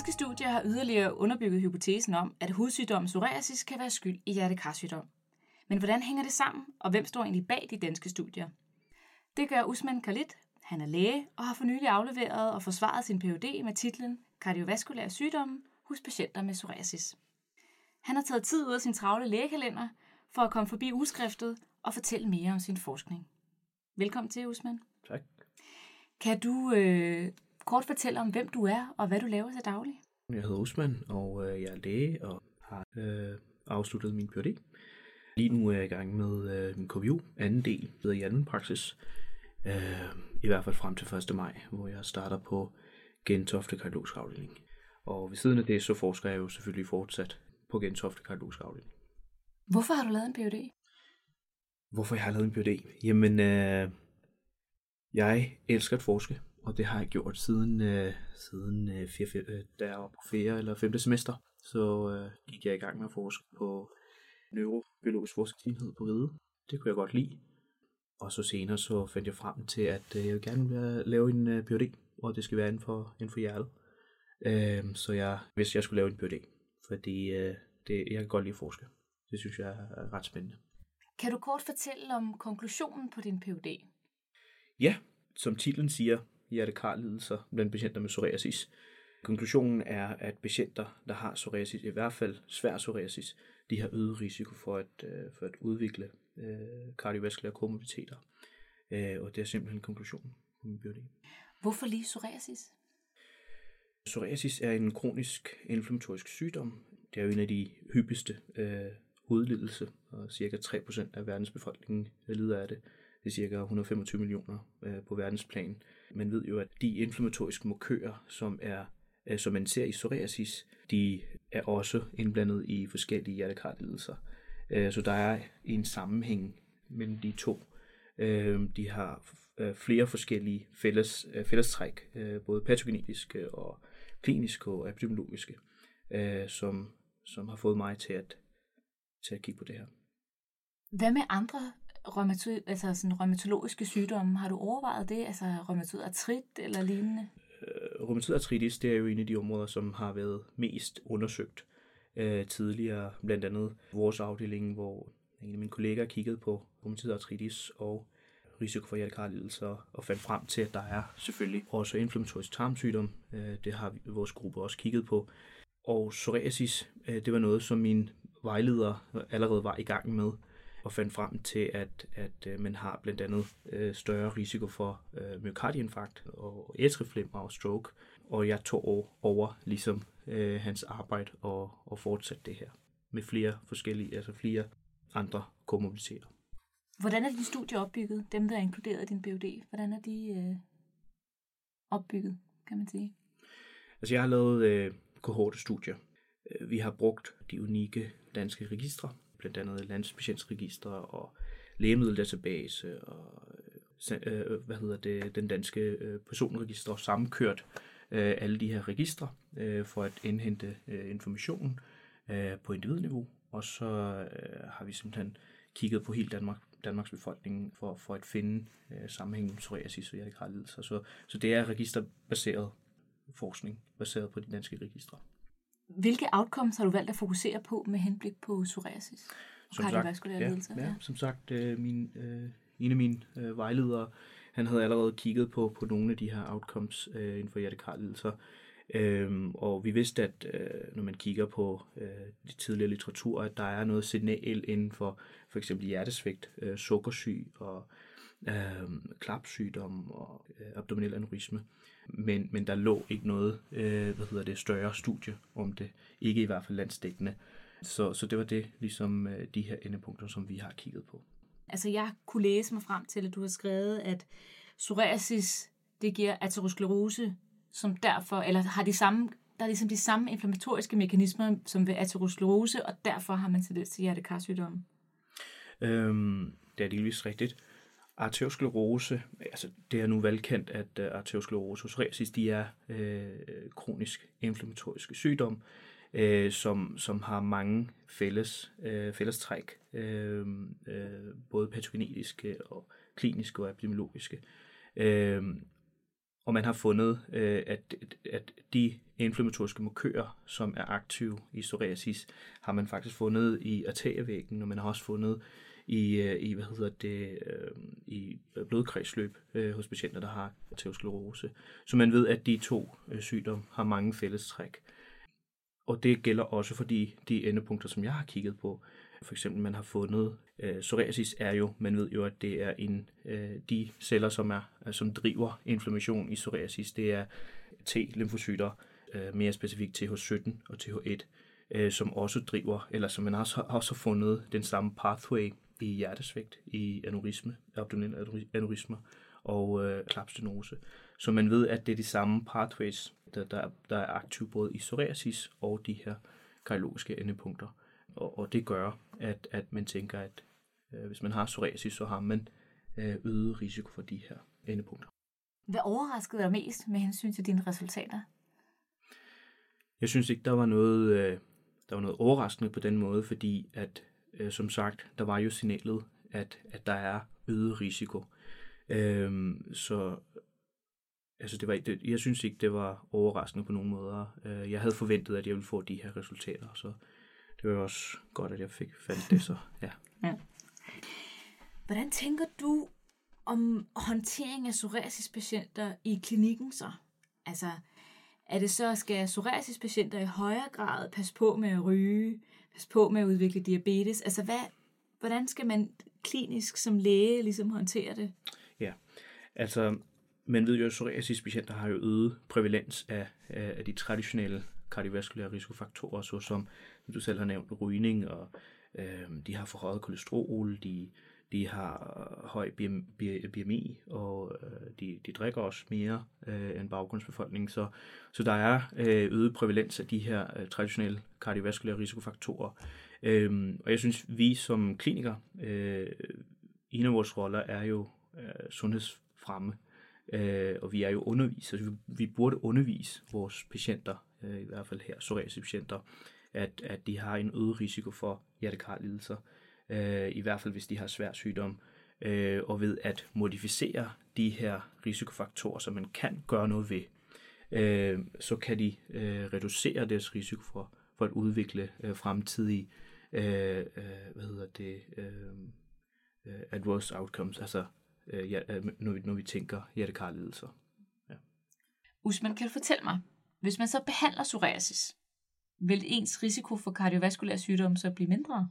Danske studier har yderligere underbygget hypotesen om, at hudsygdommen psoriasis kan være skyld i hjertekarsygdom. Men hvordan hænger det sammen, og hvem står egentlig bag de danske studier? Det gør Usman Khalid. Han er læge og har for nylig afleveret og forsvaret sin Ph.D. med titlen Kardiovaskulære sygdomme hos patienter med psoriasis. Han har taget tid ud af sin travle lægekalender for at komme forbi udskriftet og fortælle mere om sin forskning. Velkommen til, Usman. Tak. Kan du øh, kort fortælle om, hvem du er og hvad du laver til daglig? Jeg hedder Usman, og øh, jeg er læge og har øh, afsluttet min Ph.D. Lige nu er jeg i gang med øh, min KVU, anden del, ved i anden praksis. Øh, I hvert fald frem til 1. maj, hvor jeg starter på Gentofte Kardiologisk Afdeling. Og ved siden af det, så forsker jeg jo selvfølgelig fortsat på Gentofte Kardiologisk Afdeling. Hvorfor har du lavet en Ph.D.? Hvorfor jeg har lavet en Ph.D.? Jamen, øh, jeg elsker at forske, og det har jeg gjort siden, øh, siden øh, fire, fire, øh, da jeg var på fjerde eller femte semester. Så øh, gik jeg i gang med at forske på neurobiologisk forskningsenhed på Ride. Det kunne jeg godt lide. Og så senere så fandt jeg frem til, at øh, jeg vil gerne lave en øh, Ph.D., og det skal være inden for, inden for hjertet. Øh, så jeg hvis jeg skulle lave en Ph.D., fordi øh, det, jeg kan godt lide at forske. Det synes jeg er ret spændende. Kan du kort fortælle om konklusionen på din Ph.D.? Ja, som titlen siger, hjertekarlidelser blandt patienter med psoriasis. Konklusionen er, at patienter, der har psoriasis, i hvert fald svær psoriasis, de har øget risiko for at, øh, for at udvikle øh, kardiovaskulære komorbiditeter. Øh, og det er simpelthen konklusionen på min biologi. Hvorfor lige psoriasis? Psoriasis er en kronisk inflammatorisk sygdom. Det er jo en af de hyppigste øh, hudlidelse, og cirka 3% af verdens befolkning lider af det. Det er cirka 125 millioner øh, på verdensplan. Man ved jo, at de inflammatoriske markører, som er øh, som man ser i psoriasis, de er også indblandet i forskellige hjertekarlidelser. Øh, så der er en sammenhæng mellem de to. Øh, de har flere forskellige fælles, fællestræk, både patogenetiske og kliniske og epidemiologiske, som, som har fået mig til at, til at kigge på det her. Hvad med andre rheumato- altså sådan rheumatologiske sygdomme? Har du overvejet det? Altså rheumatoid artrit eller lignende? Øh, rheumatoid artritis, det er jo en af de områder, som har været mest undersøgt øh, tidligere. Blandt andet vores afdeling, hvor en af mine kollegaer kiggede på rheumatoid artritis og risiko for hjertekarlidelser og fandt frem til, at der er selvfølgelig også inflammatorisk tarmsygdom. Øh, det har vores gruppe også kigget på. Og psoriasis, øh, det var noget, som min vejleder allerede var i gang med og fandt frem til, at, at øh, man har blandt andet øh, større risiko for øh, myokardinfarkt og atrieflimmer og stroke. Og jeg tog over, ligesom øh, hans arbejde og, og fortsatte det her med flere forskellige, altså flere andre komorbiditeter. Hvordan er dine studier opbygget, dem der er inkluderet i din BUD? Hvordan er de øh, opbygget, kan man sige? Altså jeg har lavet øh, kohortestudier. Vi har brugt de unikke danske registre, blandt andet Landspatientsregister og Lægemiddeldatabase og øh, hvad hedder det, den danske øh, personregister sammenkørt øh, alle de her registre øh, for at indhente øh, information øh, på individniveau. Og så øh, har vi simpelthen kigget på hele Danmark, Danmarks befolkning for, for at finde øh, sammenhængen med psoriasis og hjertekarlidelser. Så, så det er registerbaseret forskning, baseret på de danske registre. Hvilke outcomes har du valgt at fokusere på med henblik på psoriasis og som sagt, ja, lidelser? Ja, som sagt, øh, min, øh, en af mine øh, vejledere, han havde allerede kigget på, på nogle af de her outcomes øh, inden for hjertekarlidelser. Øhm, og vi vidste, at øh, når man kigger på øh, de tidligere litteratur, at der er noget signal inden for for eksempel hjertesvigt, øh, sukkersyg og øh, klapsygdom og øh, abdominel aneurisme. Men, men der lå ikke noget øh, hvad hedder det, større studie om det. Ikke i hvert fald landsdækkende. Så, så det var det, ligesom øh, de her endepunkter, som vi har kigget på. Altså jeg kunne læse mig frem til, at du har skrevet, at psoriasis, det giver aterosklerose, som derfor, eller har de samme, der er ligesom de samme inflammatoriske mekanismer som ved aterosklerose, og derfor har man tendens til hjertekarsygdomme. Øhm, det er delvis rigtigt. Arteriosklerose, altså det er nu velkendt, at øh, arteriosklerose hos psoriasis, de er øh, kronisk inflammatoriske sygdom, øh, som, som har mange fælles, øh, fællestræk, øh, øh, både patogenetiske og kliniske og epidemiologiske. Øh, Og man har fundet, øh, at, at de inflammatoriske markører, som er aktive i psoriasis, har man faktisk fundet i arterievæggen, og man har også fundet i, øh, i hvad hedder det, øh, i blodkredsløb øh, hos patienter, der har aterosklerose. Så man ved, at de to sygdomme har mange fællestræk. Og det gælder også for de, de endepunkter, som jeg har kigget på. For eksempel, man har fundet, øh, psoriasis er jo, man ved jo, at det er en, øh, de celler, som, er, som driver inflammation i psoriasis, det er T-lymfocyter, øh, mere specifikt TH17 og TH1, øh, som også driver, eller som man også, også har fundet den samme pathway i hjertesvigt, i aneurisme, abdominal aneurismer og øh, klapstenose. Så man ved, at det er de samme pathways, der, der, der er aktive både i psoriasis og de her kardiologiske endepunkter. Og, og det gør, at, at man tænker, at øh, hvis man har psoriasis, så har man øh, øget risiko for de her endepunkter. Hvad overraskede dig mest med hensyn til dine resultater? Jeg synes ikke, der var noget, øh, der var noget overraskende på den måde, fordi at, øh, som sagt, der var jo signalet, at, at der er øget risiko. Øh, så altså det var, det, jeg synes ikke, det var overraskende på nogen måder. Øh, jeg havde forventet, at jeg ville få de her resultater, så det var også godt, at jeg fik fandt det. Så, ja. ja. Hvordan tænker du om håndtering af psoriasispatienter i klinikken så? Altså, er det så, skal psoriasispatienter i højere grad passe på med at ryge, passe på med at udvikle diabetes? Altså, hvad, hvordan skal man klinisk som læge ligesom håndtere det? Ja, altså man ved jo, at psoriasis-patienter har jo øget prævalens af, af de traditionelle kardiovaskulære risikofaktorer, såsom, som du selv har nævnt, rygning, og øh, de har forhøjet kolesterol, de, de har øh, høj BMI, og øh, de, de drikker også mere øh, end baggrundsbefolkningen. Så, så der er øh, øget prævalens af de her øh, traditionelle kardiovaskulære risikofaktorer. Øh, og jeg synes, vi som klinikere, øh, en af vores roller er jo øh, sundhedsfremme. Øh, og vi er jo undervisere, så vi, vi burde undervise vores patienter, øh, i hvert fald her, psoriasispatienter, at, at de har en øget risiko for hjertekarlidelser, øh, i hvert fald hvis de har svær sygdom, øh, og ved at modificere de her risikofaktorer, som man kan gøre noget ved, øh, så kan de øh, reducere deres risiko for, for at udvikle øh, fremtidige øh, øh, hvad hedder det, øh, øh adverse outcomes, altså øh, ja, øh, når, vi, når vi tænker hjertekarlidelser. Ja. Usman, kan du fortælle mig, hvis man så behandler psoriasis, vil ens risiko for kardiovaskulær sygdom så blive mindre?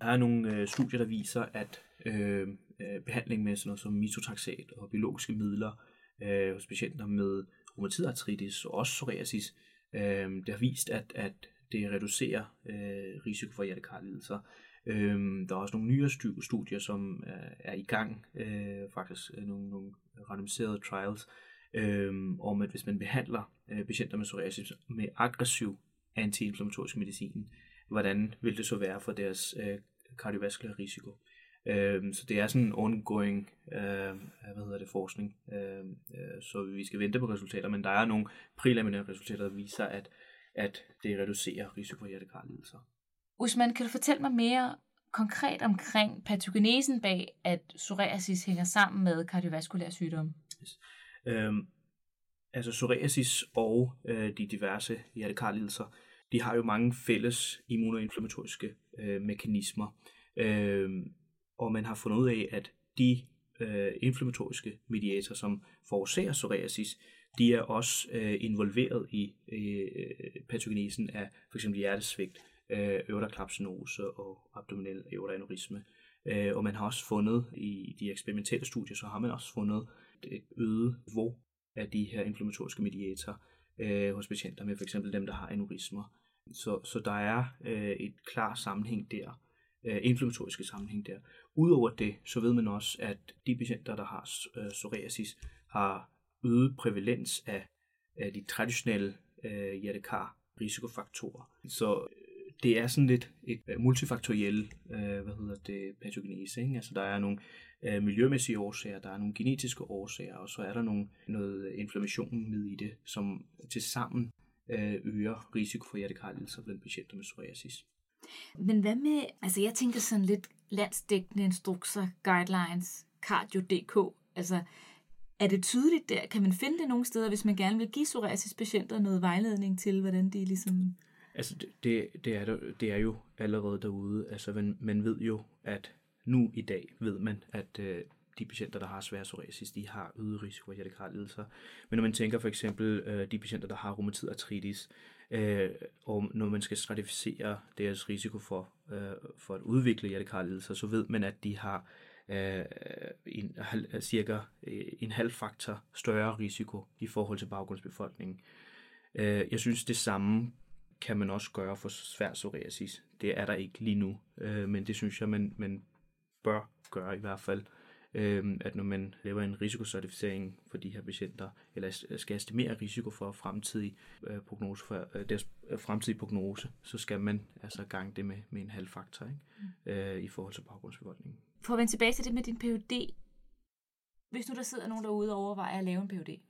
Der er nogle øh, studier, der viser, at øh, øh, behandling med sådan noget som mitotaxat og biologiske midler øh, hos patienter med rheumatidartritis og også psoriasis, øh, det har vist, at, at det reducerer øh, risiko for hjertekarlidelser. Øh, der er også nogle nyere studier, som er, er i gang, øh, faktisk øh, nogle, nogle randomiserede trials, øh, om at hvis man behandler øh, patienter med psoriasis med aggressiv antiinflammatorisk medicin, hvordan vil det så være for deres øh, kardiovaskulære risiko? Øh, så det er sådan en ongoing øh, hvad hedder det, forskning, øh, øh, så vi skal vente på resultater, men der er nogle preliminære resultater, der viser, at, at det reducerer risiko for hjertekarlidelser. Usman, kan du fortælle mig mere konkret omkring patogenesen bag, at psoriasis hænger sammen med kardiovaskulær sygdom? Yes. Øhm, altså psoriasis og øh, de diverse hjertekarlidelser, de har jo mange fælles immunoinflammatoriske øh, mekanismer. Øh, og man har fundet ud af, at de øh, inflammatoriske mediatorer, som forårsager psoriasis, de er også øh, involveret i øh, patogenesen af f.eks. hjertesvigt, øh, aortaklapsenose og abdominel aortaaneurisme. Øh, og man har også fundet i de eksperimentelle studier, så har man også fundet et øget niveau af de her inflammatoriske mediatorer øh, hos patienter med f.eks. dem, der har aneurismer. Så, så der er øh, et klar sammenhæng der, øh, inflammatoriske sammenhæng der. Udover det, så ved man også, at de patienter, der har øh, psoriasis, har øget prævalens af, af de traditionelle øh, hjertekar risikofaktorer. Så øh, det er sådan lidt et uh, multifaktoriel øh, hvad hedder det, patogenese. Ikke? Altså der er nogle øh, miljømæssige årsager, der er nogle genetiske årsager, og så er der nogle, noget inflammation med i det, som til sammen uh, øger risiko for hjertekarlidelser blandt patienter med psoriasis. Men hvad med, altså jeg tænker sådan lidt landsdækkende instrukser, guidelines, cardio.dk, altså Er det tydeligt der? Kan man finde det nogle steder, hvis man gerne vil give psoriasis-patienter noget vejledning til, hvordan de ligesom... Altså, det, det, det, er, der, det er jo allerede derude. Altså, man, man ved jo, at nu i dag ved man, at øh, de patienter, der har svær psoriasis, de har øget risiko for hjertekarlidelser. Men når man tænker for eksempel øh, de patienter, der har rheumatoid artritis, øh, og når man skal stratificere deres risiko for, øh, for at udvikle hjertekarlidelser, så ved man, at de har øh, en, cirka øh, en halv faktor større risiko i forhold til baggrundsbefolkningen. Øh, jeg synes, det samme kan man også gøre for svær psoriasis. Det er der ikke lige nu, øh, men det synes jeg, man, man bør gøre i hvert fald øh, at når man laver en risikocertificering for de her patienter, eller skal estimere risiko for fremtidig øh, prognose, for øh, deres øh, fremtidige prognose, så skal man altså gange det med, med en halv faktor ikke? Mm. Øh, i forhold til baggrundsbefolkningen. For at vende tilbage til det med din PhD, hvis nu der sidder nogen derude og overvejer at lave en PhD,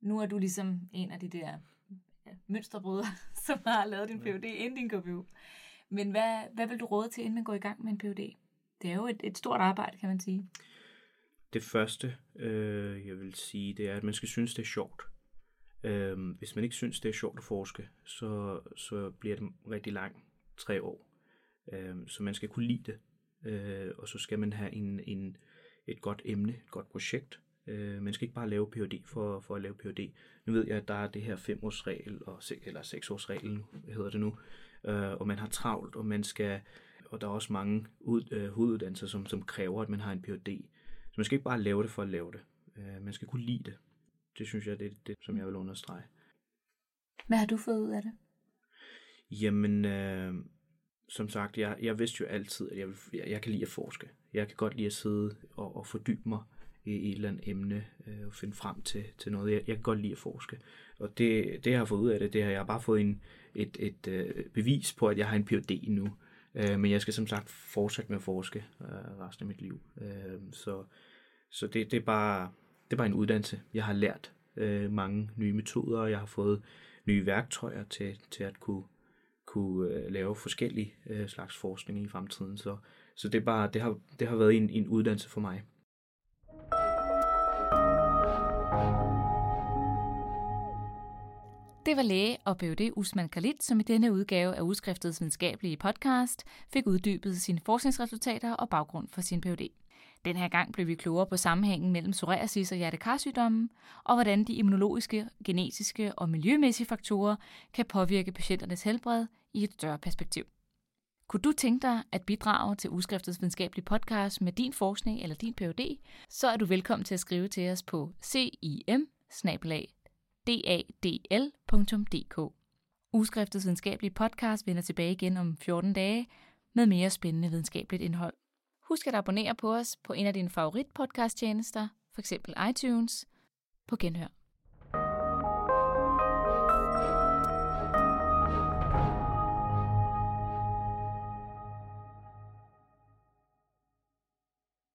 nu er du ligesom en af de der mønsterbrødre, som har lavet din PhD inden din KPU. Men hvad, hvad vil du råde til, inden man går i gang med en PhD? Det er jo et, et stort arbejde, kan man sige. Det første, øh, jeg vil sige, det er, at man skal synes, det er sjovt. Øh, hvis man ikke synes, det er sjovt at forske, så, så bliver det rigtig lang tre år. Øh, så man skal kunne lide det, øh, og så skal man have en, en, et godt emne, et godt projekt. Øh, man skal ikke bare lave Ph.D. For, for at lave Ph.D. Nu ved jeg, at der er det her femårsregel, og, eller seksårsregel hedder det nu, øh, og man har travlt, og man skal og der er også mange ud, øh, hoveduddannelser, som, som kræver, at man har en Ph.D. Man skal ikke bare lave det for at lave det. Øh, man skal kunne lide det. Det synes jeg, det er det, som jeg vil understrege. Hvad har du fået ud af det? Jamen, øh, som sagt, jeg, jeg vidste jo altid, at jeg, jeg, jeg kan lide at forske. Jeg kan godt lide at sidde og, og fordybe mig i, et eller andet emne øh, og finde frem til, til noget. Jeg, jeg kan godt lide at forske. Og det, det jeg har fået ud af det, det har jeg bare fået en, et, et, et øh, bevis på, at jeg har en Ph.D. nu. Øh, men jeg skal som sagt fortsætte med at forske øh, resten af mit liv. Øh, så så det, det, er bare, det er bare en uddannelse. Jeg har lært øh, mange nye metoder, og jeg har fået nye værktøjer til, til at kunne, kunne øh, lave forskellige øh, slags forskning i fremtiden. Så, så det, er bare, det, har, det har været en, en uddannelse for mig. Det var læge og BUD Usman Khalid, som i denne udgave af Udskriftets videnskabelige podcast fik uddybet sine forskningsresultater og baggrund for sin Ph.D. Den her gang blev vi klogere på sammenhængen mellem psoriasis og hjertekarsygdommen, og hvordan de immunologiske, genetiske og miljømæssige faktorer kan påvirke patienternes helbred i et større perspektiv. Kunne du tænke dig at bidrage til Udskriftets videnskabelige podcast med din forskning eller din Ph.D., så er du velkommen til at skrive til os på cim dadl.dk. Uskriftets videnskabelige podcast vender tilbage igen om 14 dage med mere spændende videnskabeligt indhold. Husk at abonnere på os på en af dine favorit podcast tjenester, f.eks. iTunes. På genhør.